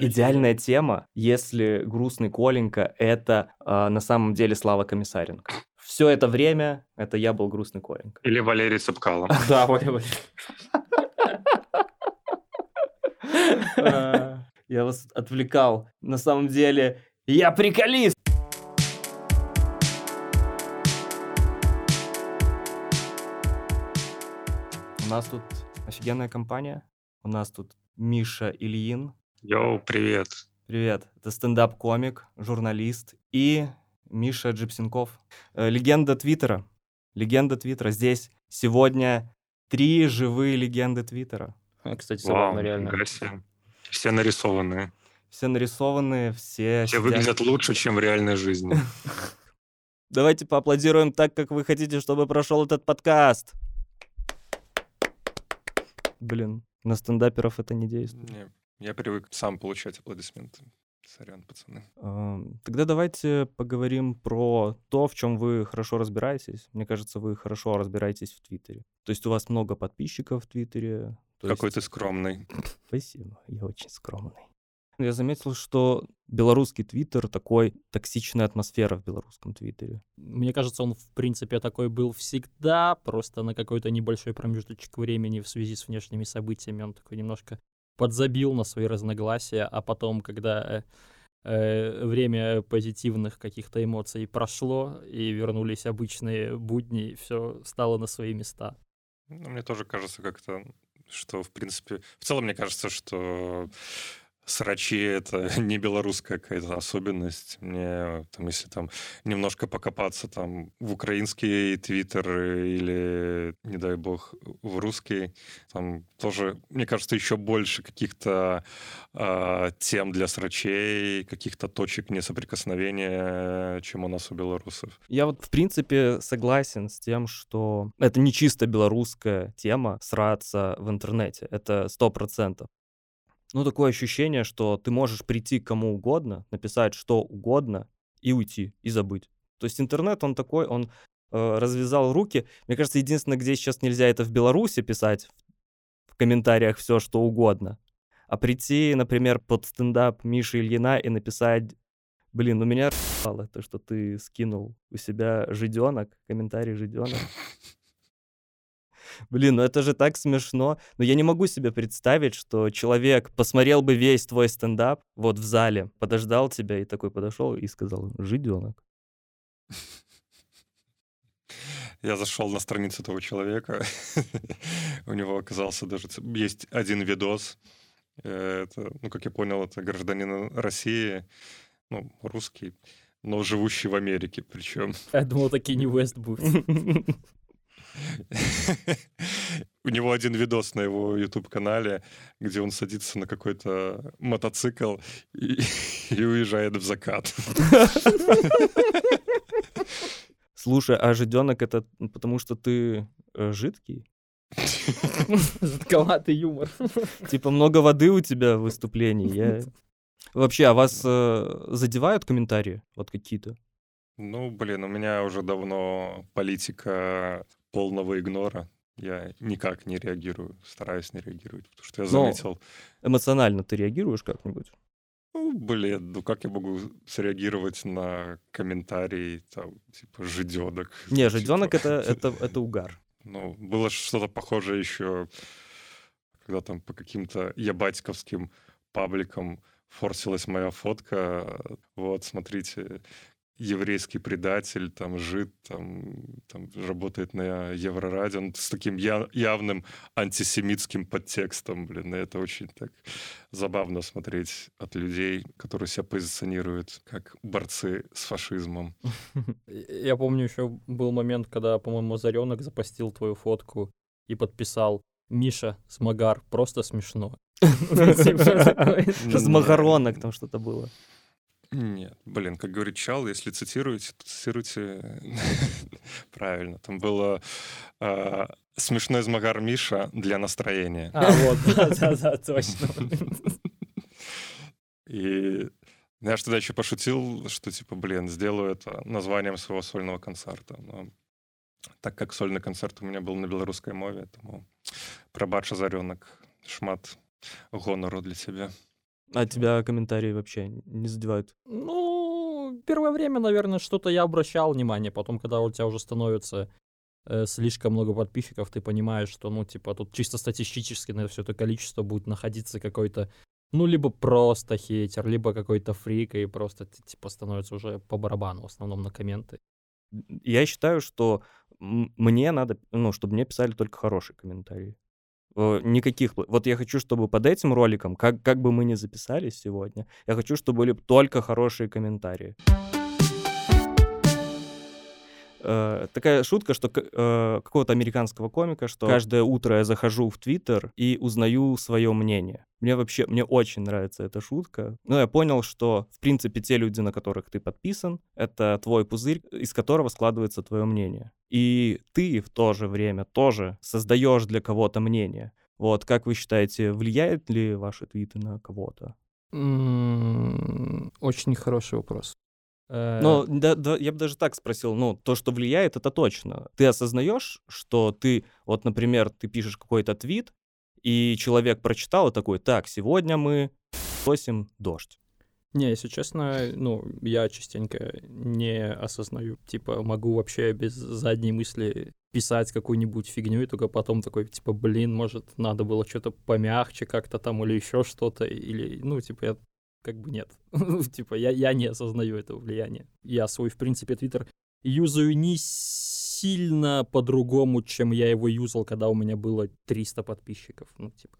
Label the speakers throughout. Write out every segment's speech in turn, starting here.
Speaker 1: идеальная тема, если грустный Коленька — это э, на самом деле Слава Комиссаренко. Все это время это я был грустный Коленька.
Speaker 2: Или Валерий Цыпкало.
Speaker 1: Да, Валерий. Я вас отвлекал. На самом деле я приколист. У нас тут офигенная компания. У нас тут Миша Ильин.
Speaker 2: Йоу, привет.
Speaker 1: Привет. Это стендап-комик, журналист и Миша Gypsynkov. Э, легенда Твиттера. Легенда Твиттера. Здесь сегодня три живые легенды Твиттера.
Speaker 3: Кстати, забавно, реально.
Speaker 2: себе. Все нарисованные.
Speaker 1: Все нарисованные, все...
Speaker 2: Все
Speaker 1: сидят.
Speaker 2: выглядят лучше, чем в реальной жизни.
Speaker 1: Давайте поаплодируем так, как вы хотите, чтобы прошел этот подкаст. Блин, на стендаперов это не действует.
Speaker 4: Не, я привык сам получать аплодисменты. Сорян, пацаны.
Speaker 1: Тогда давайте поговорим про то, в чем вы хорошо разбираетесь. Мне кажется, вы хорошо разбираетесь в Твиттере. То есть у вас много подписчиков в Твиттере. то
Speaker 4: Какой
Speaker 1: есть-
Speaker 4: ты скромный.
Speaker 1: Спасибо, я очень скромный. Я заметил, что белорусский твиттер такой токсичная атмосфера в белорусском твиттере.
Speaker 3: Мне кажется, он, в принципе, такой был всегда, просто на какой-то небольшой промежуточек времени в связи с внешними событиями он такой немножко подзабил на свои разногласия, а потом, когда э, э, время позитивных каких-то эмоций прошло и вернулись обычные будни, все стало на свои места.
Speaker 4: Ну, мне тоже кажется как-то, что, в принципе... В целом, мне кажется, что срачи — это не белорусская какая-то особенность. Мне, там, если там немножко покопаться там в украинский твиттер или, не дай бог, в русский, там тоже, мне кажется, еще больше каких-то а, тем для срачей, каких-то точек несоприкосновения, чем у нас у белорусов.
Speaker 1: Я вот, в принципе, согласен с тем, что это не чисто белорусская тема сраться в интернете. Это сто процентов. Ну, такое ощущение, что ты можешь прийти к кому угодно, написать что угодно и уйти, и забыть. То есть интернет, он такой, он э, развязал руки. Мне кажется, единственное, где сейчас нельзя, это в Беларуси писать в комментариях все, что угодно. А прийти, например, под стендап Миши Ильина и написать Блин, ну меня то, что ты скинул у себя жиденок, комментарий жиденок. Блин, ну это же так смешно. Но я не могу себе представить, что человек посмотрел бы весь твой стендап вот в зале, подождал тебя и такой подошел и сказал «жиденок».
Speaker 4: Я зашел на страницу этого человека. У него оказался даже... Есть один видос. Э, Это, ну, как я понял, это гражданин России, ну, русский, но живущий в Америке причем.
Speaker 3: Я думал, такие не Вест будет.
Speaker 4: У него один видос на его YouTube-канале, где он садится на какой-то мотоцикл и, и уезжает в закат.
Speaker 1: Слушай, а жиденок это потому, что ты э, жидкий?
Speaker 3: Жутковатый юмор.
Speaker 1: Типа много воды у тебя в выступлении. Я... Вообще, а вас э, задевают комментарии вот какие-то?
Speaker 4: Ну, блин, у меня уже давно политика полного игнора. Я никак не реагирую, стараюсь не реагировать, потому что я
Speaker 1: Но-
Speaker 4: заметил,
Speaker 1: Эмоционально ты реагируешь как-нибудь?
Speaker 4: ну, блин, ну как я могу среагировать на комментарий, там, типа, жиденок?
Speaker 1: Не, жиденок это, это, это угар.
Speaker 4: Ну, было что-то похожее еще, когда там по каким-то ябатьковским пабликам форсилась моя фотка. Вот, смотрите, еврейский предатель, там, жид, там, там работает на Еврорадио, ну, с таким я- явным антисемитским подтекстом, блин, и это очень так забавно смотреть от людей, которые себя позиционируют как борцы с фашизмом.
Speaker 3: Я помню, еще был момент, когда, по-моему, Заренок запостил твою фотку и подписал Миша Смагар, просто смешно. Типа такой.
Speaker 1: С макаронок там что-то было.
Speaker 4: Нет, блин, как говорит Чал, если цитируете, то цитируйте правильно. Там было а, смешной измагар Миша для настроения.
Speaker 3: А, вот, да-да-да, точно.
Speaker 4: И я ж тогда еще пошутил, что типа, блин, сделаю это названием своего сольного концерта. Но так как сольный концерт у меня был на белорусской мове, тому пробач Заренок, шмат гонору для тебя.
Speaker 1: А тебя комментарии вообще не задевают?
Speaker 3: Ну, первое время, наверное, что-то я обращал внимание. Потом, когда у тебя уже становится э, слишком много подписчиков, ты понимаешь, что, ну, типа, тут чисто статистически на все это количество будет находиться какой-то, ну, либо просто хейтер, либо какой-то фрик, и просто, типа, становится уже по барабану в основном на комменты.
Speaker 1: Я считаю, что мне надо, ну, чтобы мне писали только хорошие комментарии. Э, никаких... Вот я хочу, чтобы под этим роликом, как, как бы мы ни записались сегодня, я хочу, чтобы были только хорошие комментарии. Э, такая шутка, что э, какого-то американского комика, что каждое утро я захожу в Твиттер и узнаю свое мнение. Мне вообще, мне очень нравится эта шутка. Но я понял, что, в принципе, те люди, на которых ты подписан, это твой пузырь, из которого складывается твое мнение. И ты в то же время тоже создаешь для кого-то мнение. Вот, как вы считаете, влияет ли ваши твиты на кого-то?
Speaker 3: Очень хороший вопрос.
Speaker 1: Ну, да, да, я бы даже так спросил, ну, то, что влияет, это точно. Ты осознаешь, что ты, вот, например, ты пишешь какой-то твит, и человек прочитал и такой, так, сегодня мы просим дождь.
Speaker 3: Не, если честно, ну, я частенько не осознаю. Типа, могу вообще без задней мысли писать какую-нибудь фигню, и только потом такой, типа, блин, может, надо было что-то помягче как-то там, или еще что-то, или, ну, типа, я как бы нет. типа, я, я не осознаю этого влияния. Я свой, в принципе, твиттер юзаю не сильно по-другому, чем я его юзал, когда у меня было 300 подписчиков. Ну, типа.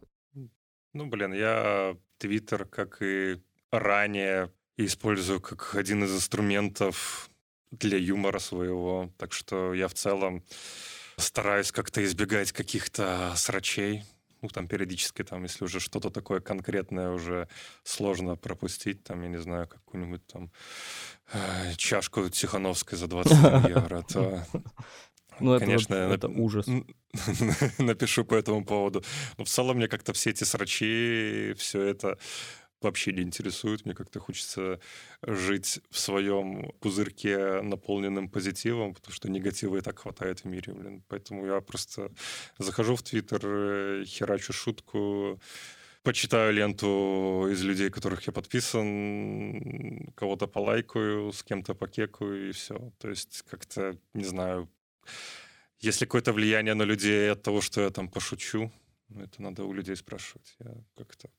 Speaker 4: Ну, блин, я твиттер, как и ранее, использую как один из инструментов для юмора своего. Так что я в целом стараюсь как-то избегать каких-то срачей ну, там периодически, там, если уже что-то такое конкретное уже сложно пропустить, там, я не знаю, какую-нибудь там э, чашку Тихановской за 20 евро, то
Speaker 1: ну, конечно, это, это ужас.
Speaker 4: Напишу по этому поводу. Но в целом мне как-то все эти срачи, все это вообще не интересует. Мне как-то хочется жить в своем пузырьке, наполненным позитивом, потому что негатива и так хватает в мире, блин. Поэтому я просто захожу в Твиттер, э, херачу шутку, почитаю ленту из людей, которых я подписан, кого-то полайкаю, с кем-то покекаю, и все. То есть как-то, не знаю, если какое-то влияние на людей от того, что я там пошучу, ну, это надо у людей спрашивать. Я как-то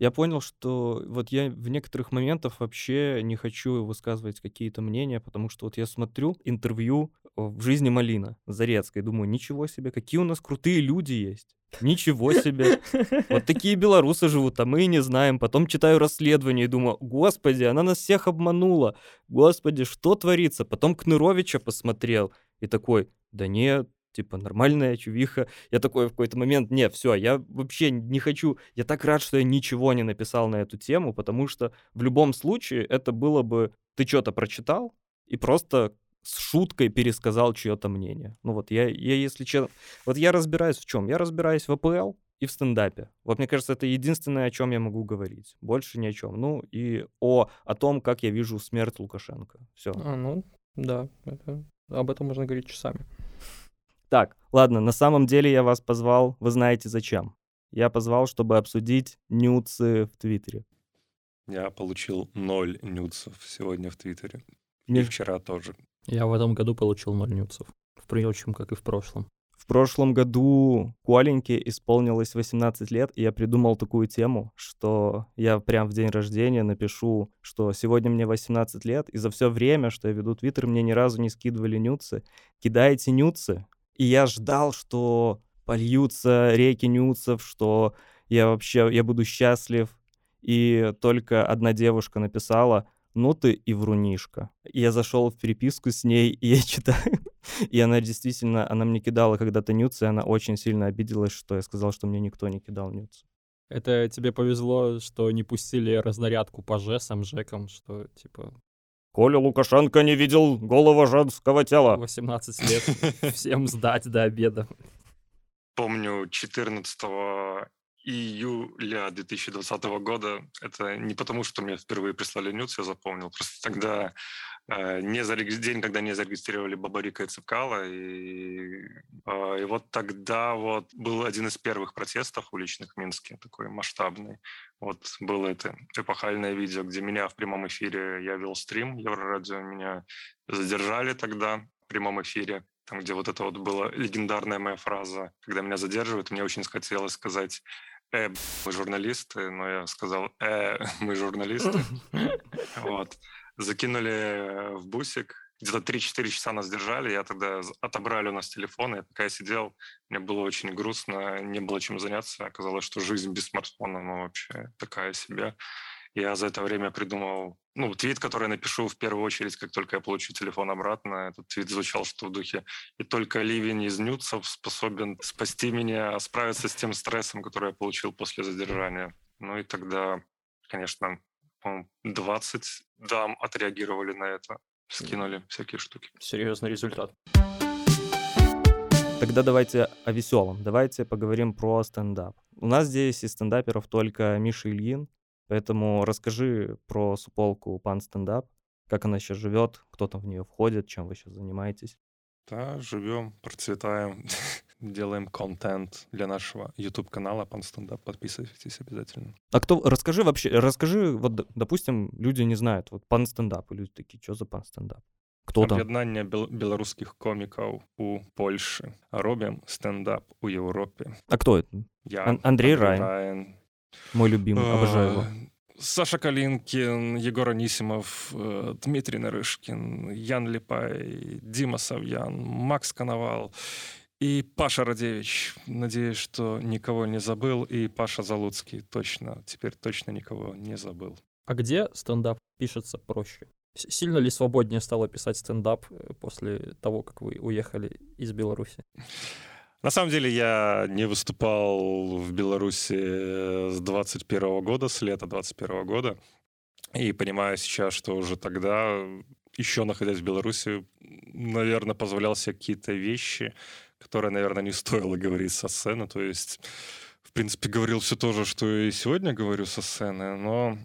Speaker 1: я понял, что вот я в некоторых моментах вообще не хочу высказывать какие-то мнения, потому что вот я смотрю интервью в жизни Малина Зарецкой, думаю, ничего себе, какие у нас крутые люди есть. Ничего себе. Вот такие белорусы живут, а мы и не знаем. Потом читаю расследование и думаю, господи, она нас всех обманула. Господи, что творится? Потом Кныровича посмотрел и такой, да нет, типа, нормальная чувиха. Я такой в какой-то момент, не, все, я вообще не хочу, я так рад, что я ничего не написал на эту тему, потому что в любом случае это было бы, ты что-то прочитал и просто с шуткой пересказал чье-то мнение. Ну вот я, я если честно, вот я разбираюсь в чем? Я разбираюсь в АПЛ и в стендапе. Вот мне кажется, это единственное, о чем я могу говорить. Больше ни о чем. Ну и о, о том, как я вижу смерть Лукашенко. Все.
Speaker 3: А, ну, да, это, об этом можно говорить часами.
Speaker 1: Так, ладно, на самом деле я вас позвал, вы знаете зачем. Я позвал, чтобы обсудить нюцы в Твиттере.
Speaker 4: Я получил ноль нюцев сегодня в Твиттере. И вчера тоже.
Speaker 3: Я в этом году получил ноль нюцев. Впрочем, как и в прошлом.
Speaker 1: В прошлом году Коленьке исполнилось 18 лет, и я придумал такую тему, что я прям в день рождения напишу, что сегодня мне 18 лет, и за все время, что я веду Твиттер, мне ни разу не скидывали нюцы. Кидайте нюцы, и я ждал, что польются реки нюцев, что я вообще, я буду счастлив. И только одна девушка написала, ну ты и врунишка. И я зашел в переписку с ней, и я читаю. И она действительно, она мне кидала когда-то нюцы, и она очень сильно обиделась, что я сказал, что мне никто не кидал нюцы.
Speaker 3: Это тебе повезло, что не пустили разнарядку по ЖЭСам, ЖЭКам, что типа
Speaker 1: Коля Лукашенко не видел голого женского тела.
Speaker 3: 18 лет. Всем сдать до обеда.
Speaker 2: Помню, 14 июля 2020 года. Это не потому, что мне впервые прислали нюц, я запомнил. Просто тогда э, не зареги... день, когда не зарегистрировали Бабарика и Цепкала. И, э, и вот тогда вот был один из первых протестов уличных в Минске, такой масштабный. Вот было это эпохальное видео, где меня в прямом эфире, я вел стрим Еврорадио, меня задержали тогда в прямом эфире, там, где вот это вот была легендарная моя фраза, когда меня задерживают, мне очень хотелось сказать э, мы журналисты, но я сказал, э, мы журналисты. Вот. Закинули в бусик, где-то 3-4 часа нас держали, я тогда отобрали у нас телефоны, я пока я сидел, мне было очень грустно, не было чем заняться, оказалось, что жизнь без смартфона, ну, вообще такая себе. Я за это время придумал, ну, твит, который я напишу в первую очередь, как только я получу телефон обратно. Этот твит звучал, что в духе «И только ливень из нюцев способен спасти меня, справиться с тем стрессом, который я получил после задержания». Ну и тогда, конечно, 20 дам отреагировали на это скинули всякие штуки.
Speaker 3: Серьезный результат.
Speaker 1: Тогда давайте о веселом. Давайте поговорим про стендап. У нас здесь из стендаперов только Миша Ильин, поэтому расскажи про суполку Пан Стендап, как она сейчас живет, кто там в нее входит, чем вы сейчас занимаетесь.
Speaker 4: Да, живем, процветаем, делаем контент для нашего YouTube-канала Пан Стендап. Подписывайтесь обязательно.
Speaker 1: А кто, расскажи вообще, расскажи, вот, допустим, люди не знают, вот Пан Стендап, и люди такие, что за Пан Стендап? Кто там?
Speaker 4: Аб'яднанне беларускіх комікаў у Польшчы. Робім стэндап у Еўропе.
Speaker 1: А кто это?
Speaker 4: Я,
Speaker 1: Ан- Андрей Райн. Мой любимый, обожаю его.
Speaker 4: Э, Саша Калинкин, Егор Анисимов, э, Дмитрий Нарышкин, Ян Липай, Дима Савьян, Макс Коновал и Паша Радевич. Надеюсь, что никого не забыл. И Паша Залуцкий точно, теперь точно никого не забыл.
Speaker 3: А где стендап пишется проще? Сильно ли свободнее стало писать стендап э, после того, как вы уехали из Беларуси?
Speaker 4: На самом деле я не выступал в Беларуси э, с 21 года, с лета 21 года. И понимаю сейчас, что уже тогда, еще находясь в Беларуси, наверное, позволял себе какие-то вещи, которые, наверное, не стоило говорить со сцены. То есть, в принципе, говорил все то же, что и сегодня говорю со сцены, но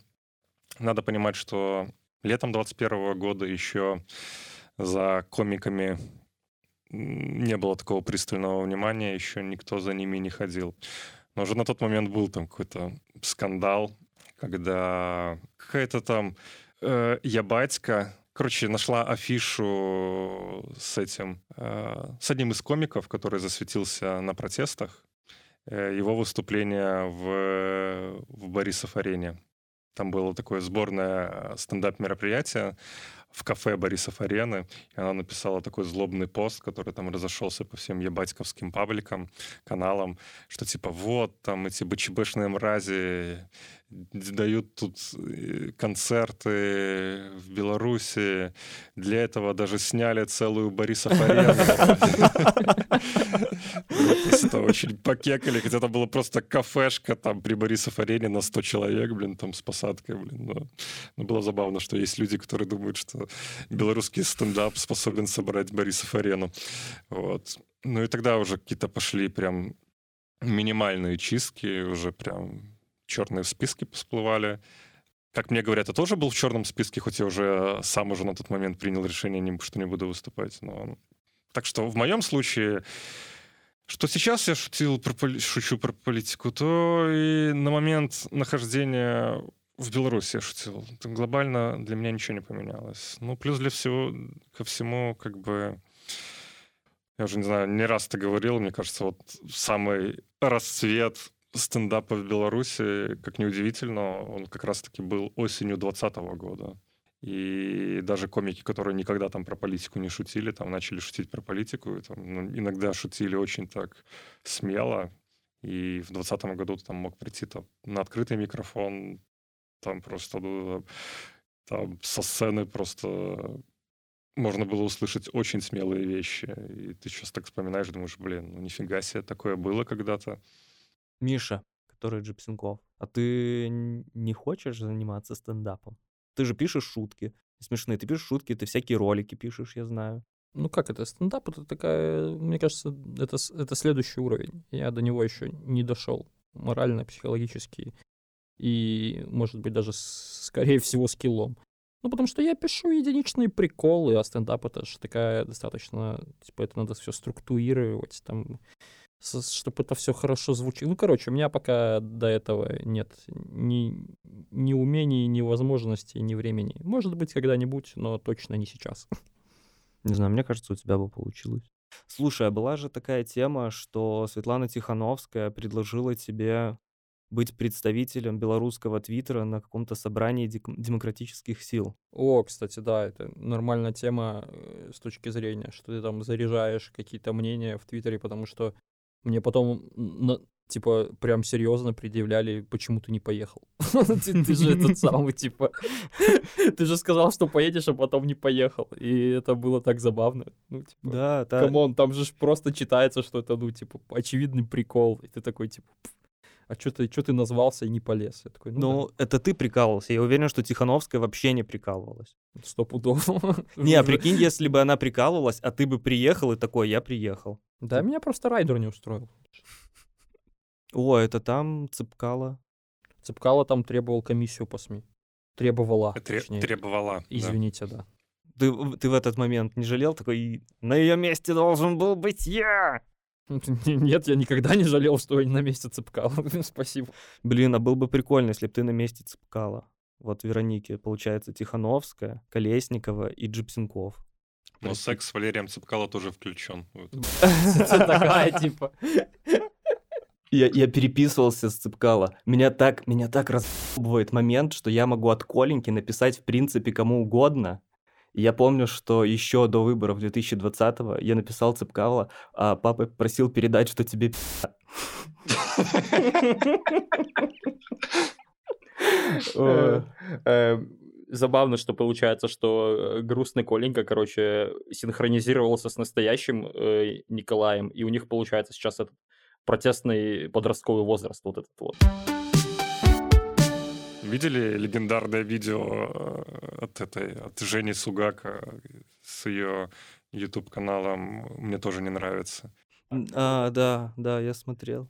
Speaker 4: надо понимать, что летом 21 года еще за комиками не было такого пристального внимания, еще никто за ними не ходил. Но уже на тот момент был там какой-то скандал, когда какая-то там э, я батька, короче, нашла афишу с этим, э, с одним из комиков, который засветился на протестах, э, его выступление в, в Борисов-арене. Там было такое сборное э, стендап-мероприятие в кафе Борисов Арены, и она написала такой злобный пост, который там разошелся по всем ебатьковским пабликам, каналам, что типа вот, там эти БЧБшные мрази дают тут э, концерты в Беларуси, для этого даже сняли целую Борисов Арену. Просто очень покекали, хотя это было просто кафешка там при Борисов Арене на 100 человек, блин, там с посадкой, блин. Но, но было забавно, что есть люди, которые думают, что белорусский стендап способен собрать Борисов Арену. Вот. Ну и тогда уже какие-то пошли прям минимальные чистки, уже прям черные списки всплывали. Как мне говорят, я тоже был в черном списке, хоть я уже сам уже на тот момент принял решение, что не буду выступать. Но... Так что в моем случае, что сейчас я шутил про, поли- шучу про политику, то и на момент нахождения в Беларуси я шутил. Глобально для меня ничего не поменялось. Ну, плюс для всего, ко всему, как бы, я уже не знаю, не раз ты говорил, мне кажется, вот самый расцвет стендапа в Беларуси, как неудивительно, он как раз-таки был осенью 2020 года. И даже комики, которые никогда там про политику не шутили, там начали шутить про политику, и там, ну, иногда шутили очень так смело. И в 2020 году ты там мог прийти там, на открытый микрофон, там просто ну, там со сцены просто можно было услышать очень смелые вещи. И ты сейчас так вспоминаешь, думаешь, блин, ну нифига себе, такое было когда-то.
Speaker 1: Миша, который Джипсенков, а ты не хочешь заниматься стендапом? Ты же пишешь шутки смешные. Ты пишешь шутки, ты всякие ролики пишешь, я знаю.
Speaker 3: Ну как это? Стендап это такая, мне кажется, это, это следующий уровень. Я до него еще не дошел. Морально, психологически. И, может быть, даже, скорее всего, скиллом. Ну, потому что я пишу единичные приколы, а стендап это же такая достаточно, типа, это надо все структурировать, там, чтобы это все хорошо звучит. Ну, короче, у меня пока до этого нет ни, ни умений, ни возможностей, ни времени. Может быть, когда-нибудь, но точно не сейчас.
Speaker 1: Не знаю, мне кажется, у тебя бы получилось. Слушай, а была же такая тема, что Светлана Тихановская предложила тебе быть представителем белорусского твиттера на каком-то собрании демократических сил.
Speaker 3: О, кстати, да, это нормальная тема э, с точки зрения, что ты там заряжаешь какие-то мнения в твиттере, потому что мне потом на, типа, прям серьезно предъявляли, почему ты не поехал. Ты же этот самый, типа, ты же сказал, что поедешь, а потом не поехал. И это было так забавно. Ну, типа,
Speaker 1: да,
Speaker 3: да. Come on, там же просто читается, что это, ну, типа, очевидный прикол. И ты такой, типа, а что ты, что ты назвался и не полез? Я такой,
Speaker 1: ну, ну да. это ты прикалывался. Я уверен, что Тихановская вообще не прикалывалась.
Speaker 3: Сто пудов.
Speaker 1: Не, а прикинь, если бы она прикалывалась, а ты бы приехал и такой, я приехал.
Speaker 3: Да, меня просто райдер не устроил.
Speaker 1: О, это там Цепкало.
Speaker 3: Цепкало там требовал комиссию по СМИ. Требовала.
Speaker 4: Тре- требовала.
Speaker 3: Извините, да. да.
Speaker 1: Ты, ты в этот момент не жалел такой, на ее месте должен был быть я?
Speaker 3: Нет, я никогда не жалел, что я на месте Цепкала. Спасибо.
Speaker 1: Блин, а был бы прикольно, если бы ты на месте Цепкала. Вот Вероники, получается, Тихановская, Колесникова и Gypsynkov.
Speaker 4: Но секс с Валерием Цепкало тоже включен.
Speaker 3: Такая, типа.
Speaker 1: Я, я переписывался с Цепкало. Меня так, меня так разбывает момент, что я могу от Коленьки написать, в принципе, кому угодно. Я помню, что еще до выборов 2020-го я написал Цепкало, а папа просил передать, что тебе
Speaker 3: э, э, Забавно, что получается, что э, грустный Коленька, короче, синхронизировался с настоящим Николаем, и у них получается сейчас этот протестный подростковый возраст вот этот вот.
Speaker 4: Видели легендарное видео э, от этой, от Жени Сугака с ее YouTube каналом «Мне тоже не нравится».
Speaker 1: А, да, да, я смотрел.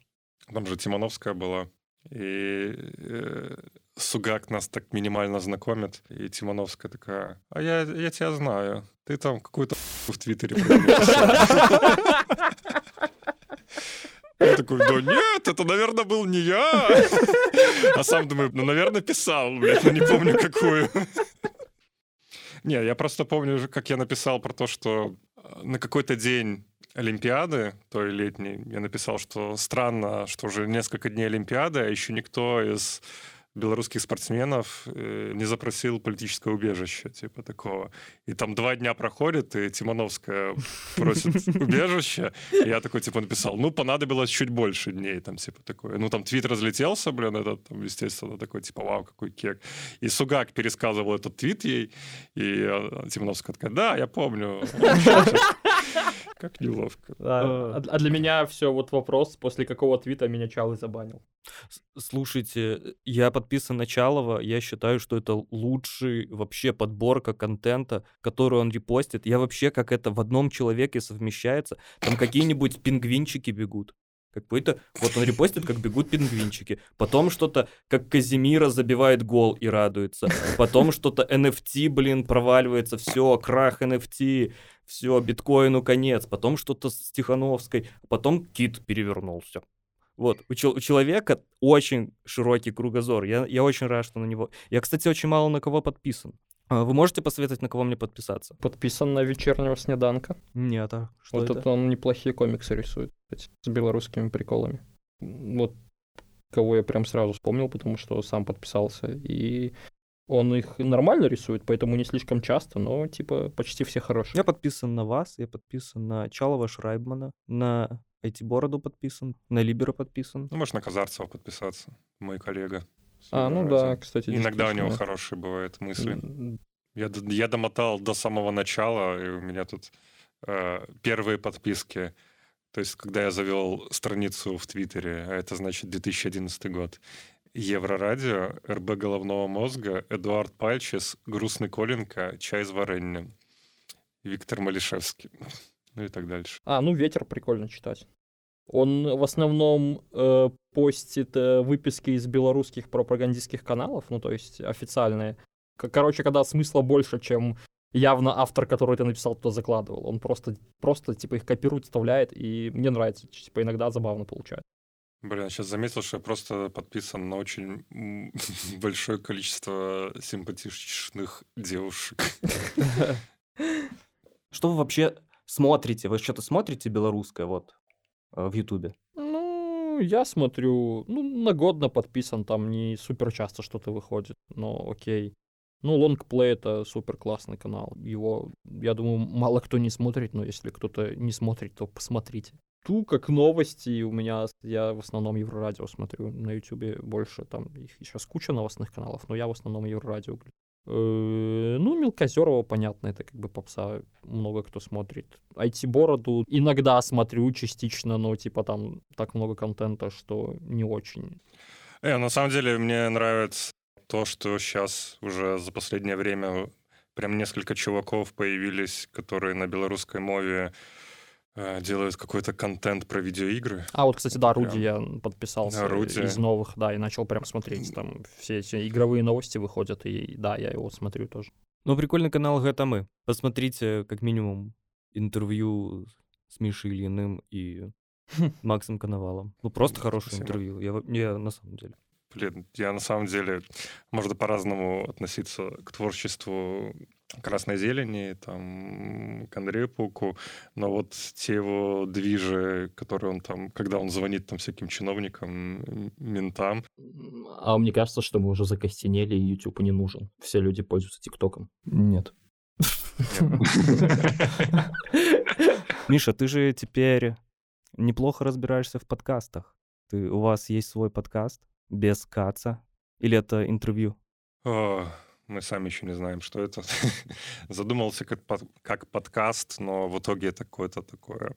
Speaker 4: Там же Тимановская была. И э, Сугак нас так минимально знакомит. И Тимановская такая, а я, я тебя знаю. Ты там какую-то в Твиттере такой, да нет, это, наверное, был не я. А сам думаю, ну, наверное, писал, блядь, но не помню, какую. Не, я просто помню, как я написал про то, что э, на какой-то день Олимпиады, той летней, я написал, что странно, что уже несколько дней Олимпиады, а еще никто из белорусских спортсменов э, не запросил политическое убежище, типа такого. И там два дня проходит, и Тимановская просит убежище. Я такой, типа, написал, ну, понадобилось чуть больше дней, там, типа, такое. Ну, там твит разлетелся, блин, этот, там, естественно, такой, типа, вау, какой кек. И Сугак пересказывал этот твит ей, и Тимановская такая, да, я помню. Как неловко.
Speaker 3: А, а для меня все вот вопрос, после какого твита меня Чалый забанил.
Speaker 1: Слушайте, я подписан на Чалова, я считаю, что это лучший вообще подборка контента, который он репостит. Я вообще как это в одном человеке совмещается. Там какие-нибудь пингвинчики бегут. Какой-то, вот он репостит, как бегут пингвинчики. Потом что-то, как Казимира забивает гол и радуется. Потом что-то NFT, блин, проваливается. Все, крах NFT. Все, биткоину конец. Потом что-то с Тихановской. Потом кит перевернулся. Вот, у, чел- у человека очень широкий кругозор. Я, я очень рад, что на него... Я, кстати, очень мало на кого подписан. А вы можете посоветовать, на кого мне подписаться?
Speaker 3: Подписан на вечернего снеданка.
Speaker 1: Нет, а
Speaker 3: что Вот это? это он неплохие комиксы рисует с белорусскими приколами. Вот кого я прям сразу вспомнил, потому что сам подписался. И он их нормально рисует, поэтому не слишком часто, но типа почти все хорошие.
Speaker 1: Я подписан на вас, я подписан на Чалова Шрайбмана, на IT-бороду подписан, на Либера подписан.
Speaker 4: Ну, можешь на Казарцева подписаться, мой коллега.
Speaker 3: А, ну да, кстати.
Speaker 4: Иногда у него хорошие бывают мысли. Я, я домотал до самого начала, и у меня тут э, первые подписки. То есть, когда я завел страницу в Твиттере, а это значит 2011 год, Еврорадио, РБ головного мозга, Эдуард Пальчес, Грустный Коленко, Чай с вареньем, Виктор Малишевский, ну и так дальше.
Speaker 3: А, ну «Ветер» прикольно читать. Он в основном э, постит э, выписки из белорусских пропагандистских каналов, ну то есть официальные. Короче, когда смысла больше, чем явно автор, который ты написал, туда закладывал. Он просто, просто типа их копирует, вставляет, и мне нравится. Типа иногда забавно получается.
Speaker 4: Блин, я сейчас заметил, что я просто подписан на очень большое количество симпатичных девушек.
Speaker 1: Что вы вообще смотрите? Вы что-то смотрите белорусское вот в Ютубе?
Speaker 3: Ну, я смотрю, ну, на годно подписан, там не супер часто что-то выходит, но окей. Ну, лонгплей — это супер классный канал. Его, я думаю, мало кто не смотрит, но если кто-то не смотрит, то посмотрите. Ту, как новости, у меня, я в основном Еврорадио смотрю на Ютубе больше, там их сейчас куча новостных каналов, но я в основном Еврорадио ну, Мелкозерова, понятно, это как бы попса, много кто смотрит. IT-бороду иногда смотрю частично, но типа там так много контента, что не очень.
Speaker 4: Э, на самом деле мне нравится то, что сейчас уже за последнее время прям несколько чуваков появились, которые на белорусской мове Э, делают какой-то контент про видеоигры.
Speaker 3: А вот, кстати, да, Руди я подписался да, Руди. из новых, да, и начал прям смотреть. Там все эти игровые новости выходят, и да, я его смотрю тоже.
Speaker 1: Ну, прикольный канал «Это мы». Посмотрите, как минимум, интервью с Мишей Ильиным и Максом Коновалом. Ну, просто хорошее интервью, я, я на самом деле.
Speaker 4: Блин, я на самом деле, можно по-разному относиться к творчеству красной зелени, там, к Андрею но вот те его движи, которые он там, когда он звонит там всяким чиновникам, ментам.
Speaker 3: А мне кажется, что мы уже закостенели, и YouTube не нужен. Все люди пользуются ТикТоком.
Speaker 1: Нет. Миша, ты же теперь неплохо разбираешься в подкастах. Ты, у вас есть свой подкаст без каца? Или это интервью?
Speaker 4: Мы сами еще не знаем, что это. Задумался как, под, как подкаст, но в итоге это какое-то такое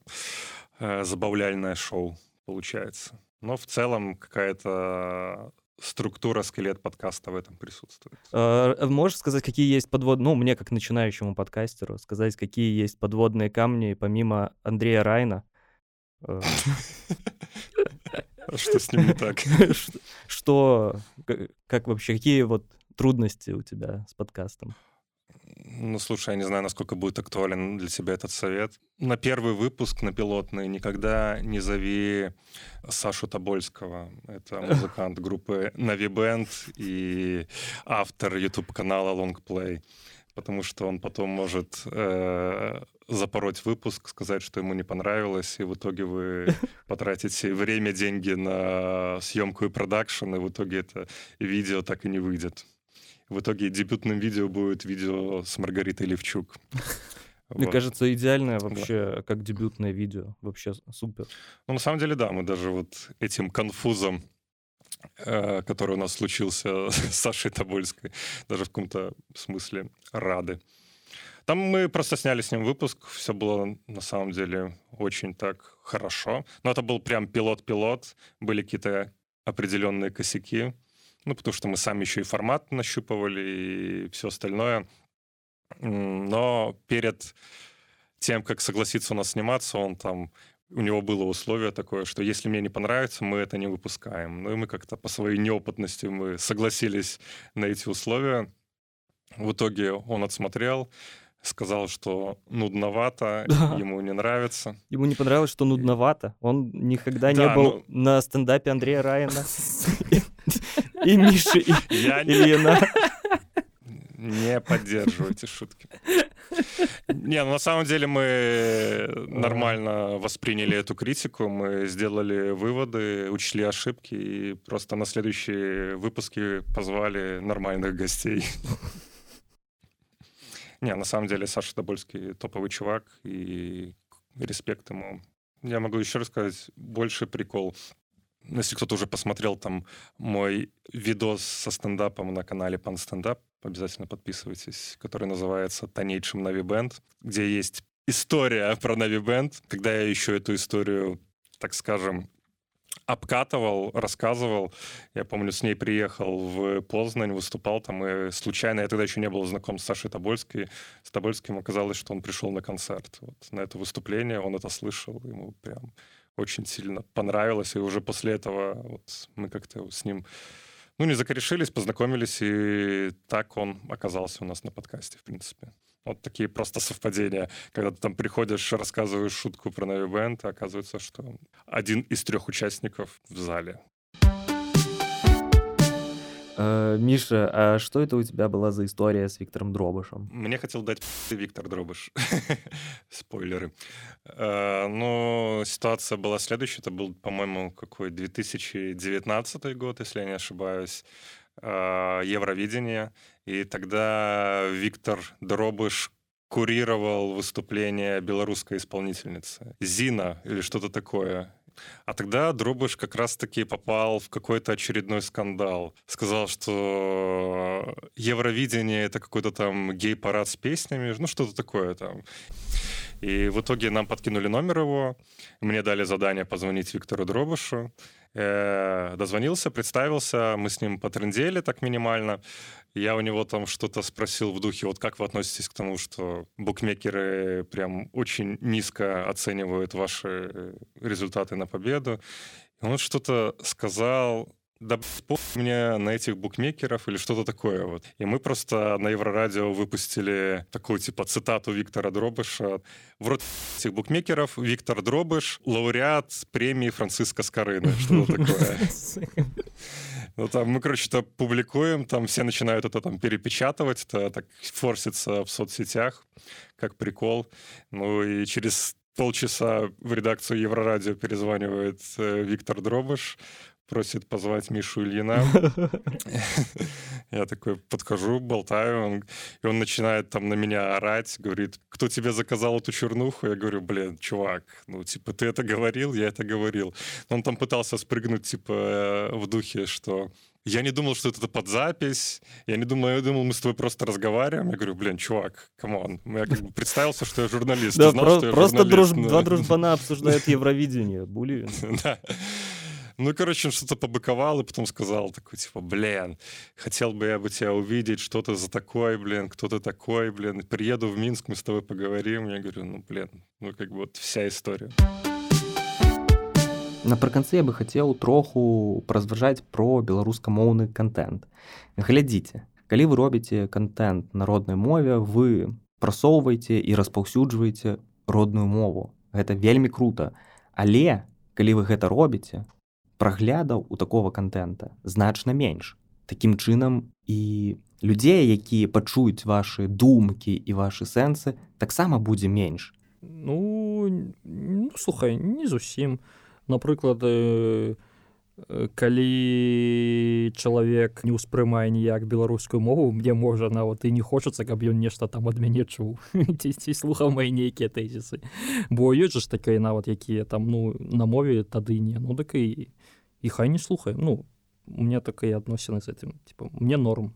Speaker 4: э, забавляльное шоу получается. Но в целом какая-то структура, скелет подкаста в этом присутствует.
Speaker 1: А, э, можешь сказать, какие есть подводные, ну, мне как начинающему подкастеру, сказать, какие есть подводные камни помимо Андрея Райна?
Speaker 4: Э. Что с ним не так?
Speaker 1: Что, как вообще, какие вот трудности у тебя с подкастом?
Speaker 4: Ну, слушай, я не знаю, насколько будет актуален для тебя этот совет. На первый выпуск, на пилотный, никогда не зови Сашу Тобольского. Это музыкант группы Navi Band и автор YouTube-канала Longplay. Потому что он потом может э, запороть выпуск, сказать, что ему не понравилось, и в итоге вы потратите время, деньги на съемку и продакшн, и в итоге это видео так и не выйдет. В итоге дебютным видео будет видео с Маргаритой Левчук.
Speaker 1: Мне вот. кажется, идеальное вообще, да. как дебютное видео. Вообще супер.
Speaker 4: Ну, на самом деле, да, мы даже вот этим конфузом, э, который у нас случился с Сашей Тобольской, даже в каком-то смысле рады. Там мы просто сняли с ним выпуск, все было на самом деле очень так хорошо. Но это был прям пилот-пилот, были какие-то определенные косяки, ну, потому что мы сами еще и формат нащупывали и все остальное. Но перед тем, как согласиться у нас сниматься, он там у него было условие такое, что если мне не понравится, мы это не выпускаем. Ну и мы как-то по своей неопытности мы согласились на эти условия. В итоге он отсмотрел, сказал, что нудновато, да. ему не нравится.
Speaker 1: Ему не понравилось, что нудновато. Он никогда да, не был ну... на стендапе Андрея Райана. И Миши Ильина.
Speaker 4: Не поддерживаю эти шутки. Не, ну на самом деле мы нормально восприняли эту критику, мы сделали выводы, учли ошибки и просто на следующие выпуски позвали нормальных гостей. Не, на самом деле Саша Тобольский топовый чувак, и респект ему. Я могу еще рассказать больше прикол. Если кто-то уже посмотрел там мой видос со стендапом на канале Пан Стендап, обязательно подписывайтесь, который называется «Тонейшим Нави Бенд», где есть история про Нави Бенд. Когда я еще эту историю, так скажем, обкатывал, рассказывал. Я помню, с ней приехал в Познань, выступал там, и случайно, я тогда еще не был знаком с Сашей Тобольской. С Тобольским оказалось, что он пришел на концерт. Вот, на это выступление, он это слышал, ему прям очень сильно понравилось, и уже после этого вот мы как-то с ним ну, не закорешились, познакомились, и так он оказался у нас на подкасте, в принципе. Вот такие просто совпадения. Когда ты там приходишь, рассказываешь шутку про Нави Бенд, оказывается, что один из трех участников в зале.
Speaker 1: Э, Миша, а что это у тебя была за история с Виктором Дробышем?
Speaker 4: Мне хотел дать Виктор Дробыш. Спойлеры. Э, но ситуация была следующая. Это был, по-моему, какой 2019 год, если я не ошибаюсь. Э, Евровидение. И тогда Виктор Дробыш курировал выступление белорусской исполнительницы. Зина или что-то такое. А тогда Дробыш как раз-таки попал в какой-то очередной скандал. Сказал, что Евровидение — это какой-то там гей-парад с песнями, ну что-то такое там. И в итоге нам подкинули номер его, мне дали задание позвонить Виктору Дробышу. Э, дозвонился, представился, мы с ним потрендели так минимально. Я у него там что-то спросил в духе, вот как вы относитесь к тому, что букмекеры прям очень низко оценивают ваши результаты на победу. И он что-то сказал, да мне на этих букмекеров или что-то такое. Вот. И мы просто на Еврорадио выпустили такую типа цитату Виктора Дробыша. В рот этих букмекеров Виктор Дробыш, лауреат премии Франциска Скорыны. Что-то такое. Ну, там мы, короче, это публикуем, там все начинают это там перепечатывать, это так форсится в соцсетях, как прикол. Ну и через полчаса в редакцию Еврорадио перезванивает э, Виктор Дробыш, просит позвать Мишу Ильина. Я такой подхожу, болтаю, он, и он начинает там на меня орать, говорит, кто тебе заказал эту чернуху? Я говорю, блин, чувак, ну, типа, ты это говорил? Я это говорил. Он там пытался спрыгнуть, типа, э, в духе, что я не думал, что это под запись. Я не думал, я думал, мы с тобой просто разговариваем. Я говорю, блин, чувак, come on. Я как бы представился, что я журналист.
Speaker 1: Да, просто два дружбана обсуждают Евровидение. Були. Да.
Speaker 4: Ну, короче, он что-то побыковал и потом сказал такой, типа, блин, хотел бы я бы тебя увидеть, что ты за такой, блин, кто ты такой, блин. Приеду в Минск, мы с тобой поговорим. Я говорю, ну, блин, ну, как бы вот вся история.
Speaker 1: Напрыканцы я бы хацеў троху празважаць про беларускамоўны контент. Глядзіце, калі вы робіце контент на роднай мове, вы прасоўваеце і распаўсюджваеце родную мову. Гэта вельмі круто. Але калі вы гэта робіце, праглядаў у такого контента значна менш. Таким чынам і людзей якія пачуюць ваши думкі і ваши сэнсы таксама будзе менш.
Speaker 3: Ну, ну слухай не зусім. Напрыклад э, калі чалавек не ўспрымае ніяк беларускую мову мне можа нават і не хочацца каб ён нешта там ад мяне чуў. Ці слухаў мои нейкія тэзісы. Бо ёсць жа ж такая нават якія там ну на мове тады не. Ну дык і і хай не слухай ну у меня такая адносіны з этим типа мне норм.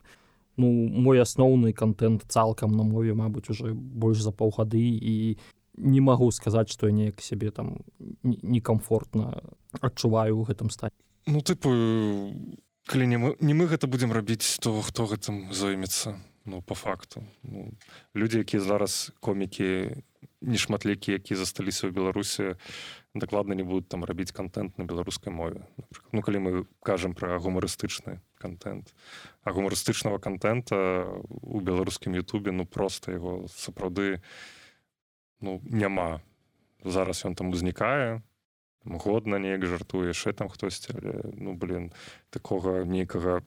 Speaker 3: Ну мой асноўны контент цалкам на мове Мабыць уже больш за паўгады і не магу сказаць что я неяк сябе там некомфортна адчуваю у гэтым стаць
Speaker 4: ну тыпу калі не мы не мы гэта будзем рабіць то хто гэтым зоймецца ну по факту. Ну, людзі якія зараз комікі нешматлікі які засталіся ў беларусі дакладна не будуць там рабіць контент на беларускай мове ну калі мы кажам пра гумарыстычны контент а гумарыстычнага контента у беларускім Ютубе ну просто яго сапраўды ну няма. Зараз ён там узнікае годна неяк жартуе яшчэ там хтосьці ну блин такога нейкага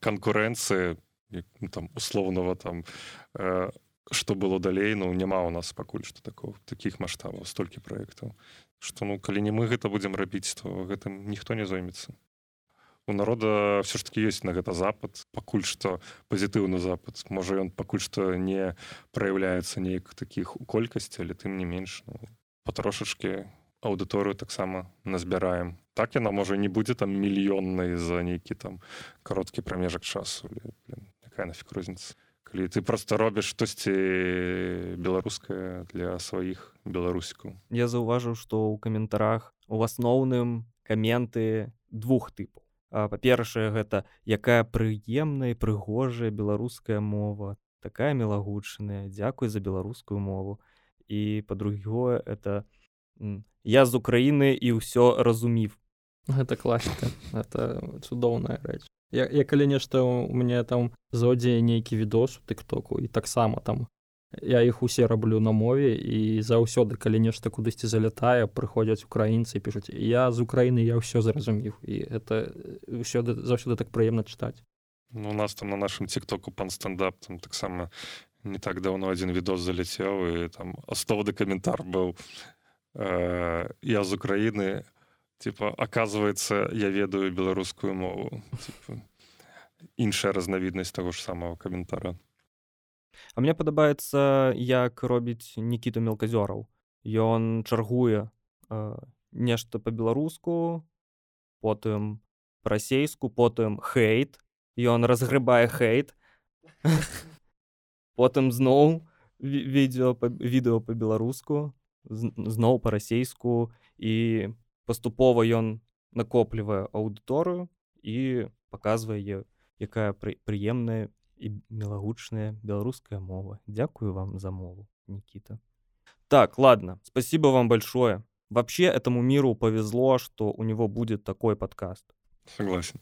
Speaker 4: канкурэнцыі ну, там условного там э, что было далей ну няма у нас пакуль что такого таких маштабаў столькі проектаў что ну калі не мы гэта будзем рабіць то гэтым ніхто не зоймецца. У народа все ж таки есть на гэта запад пакуль что пазітыўны запад. Можа ён пакуль что не проявляецца неяк таких у колькасці але тым не менш ну, потрошачки аўдыторыю таксама назбіраем. Так яна можа не будзе там мільённай за нейкі там кароткі прамежак часу якая нафиг розніца калі ты просто робіш штосьці беларускае для сваіх беларусікаў
Speaker 1: я заўважыў што ў каментарах у асноўным каменты двух тыпаў па-першае гэта якая прыемная прыгожая беларуская мова такая мілагучная дзякуй за беларускую мову. І па-другое это я з Украіны і ўсё разумів.
Speaker 3: Гэта класіка это цудоўная рэч Я, я калі нешта у мяне там злодзея нейкі відос у тыктоку і таксама там я іх усе раблю на мове і заўсёды калі нешта кудысьці залятае прыходзяць украінцы пішуць я з Украіны я ўсё зразумеў і это ўсёды заўсёды так прыемна чытаць
Speaker 4: Ну, у нас там на нашым тиктоку пан стендап там таксама не так давно один відос заляцеў і там асновны каментар быў э, я з Украіны типа оказывается я ведаю беларускую мову. Типа, іншая разнавіднасць таго ж самого каментара
Speaker 1: А мне падабаецца як робіць Нікіту мелказёраў ён чаргуе э, нешта по-беларуску потым па-расейску потым хейт. Ён разгрыбае хейт. Потым зноў ві- відео відэо па-беларуску зноў па-расейску. І паступова ён накоплівае аўдыторыю і паказвае е- якая пры- прыемная і мілагучная беларуская мова дзякую вам за мову Никита так ладно спасибо вам большое вообще этому миру повезло что у него будет такой подкаст
Speaker 4: согласен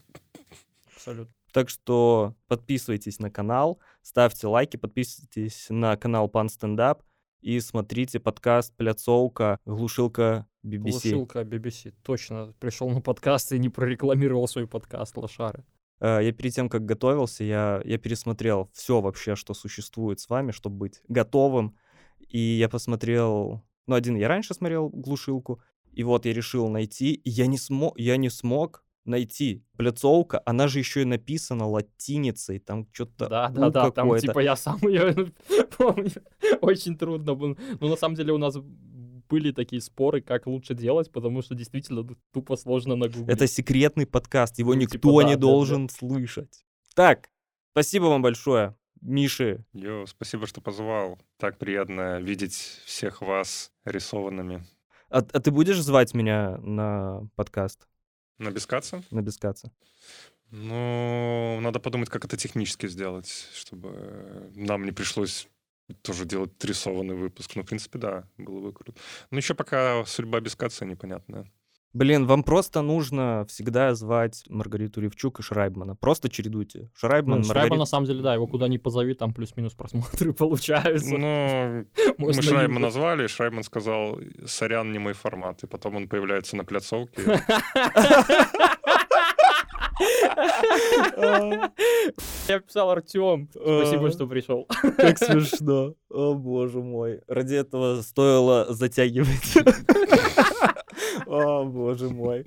Speaker 3: абсолютно
Speaker 1: так что подписывайтесь на канал, ставьте лайки, подписывайтесь на канал Пан Стендап и смотрите подкаст «Пляцовка. Глушилка BBC».
Speaker 3: Глушилка BBC. Точно. Пришел на подкаст и не прорекламировал свой подкаст Лошары.
Speaker 1: Э, Я перед тем, как готовился, я, я пересмотрел все вообще, что существует с вами, чтобы быть готовым. И я посмотрел... Ну, один я раньше смотрел «Глушилку», и вот я решил найти, и я не, смог, я не смог найти. Пляцовка, она же еще и написана латиницей, там что-то
Speaker 3: Да, да, да. Там типа я сам ее помню. Очень трудно было. Ну, на самом деле у нас были такие споры, как лучше делать, потому что действительно ну, тупо сложно нагуглить.
Speaker 1: Это секретный подкаст, его
Speaker 3: Ну,
Speaker 1: никто
Speaker 3: типа, да,
Speaker 1: не
Speaker 3: да,
Speaker 1: должен слышать. Так, спасибо вам большое, Миши.
Speaker 4: Йо, спасибо, что позвал. Так приятно видеть всех вас рисованными.
Speaker 1: А, а ты будешь звать меня на подкаст,
Speaker 4: На Бескаца?
Speaker 1: на Бескаца?
Speaker 4: Ну, надо подумать, как это технически сделать, чтобы нам не пришлось тоже делать рисованный выпуск. Ну, в принципе, да, было бы круто. Но еще пока судьба Бескаца непонятная.
Speaker 1: Блин, вам просто нужно всегда звать Маргариту Ревчук и Шрайбмана. Просто чередуйте. Шрайбман,
Speaker 3: Ну, Шрайба,
Speaker 1: Маргарита-
Speaker 3: на самом деле, да, его куда ни позови, там плюс-минус просмотры получаются.
Speaker 4: Ну, мы
Speaker 3: юзать.
Speaker 4: назвали, и Шрайман сказал, сорян, не мой формат. И потом он появляется на пляцовке.
Speaker 3: Я писал Артем. Спасибо, что пришел.
Speaker 1: Как смешно. О, боже мой. Ради этого стоило затягивать. О, боже мой.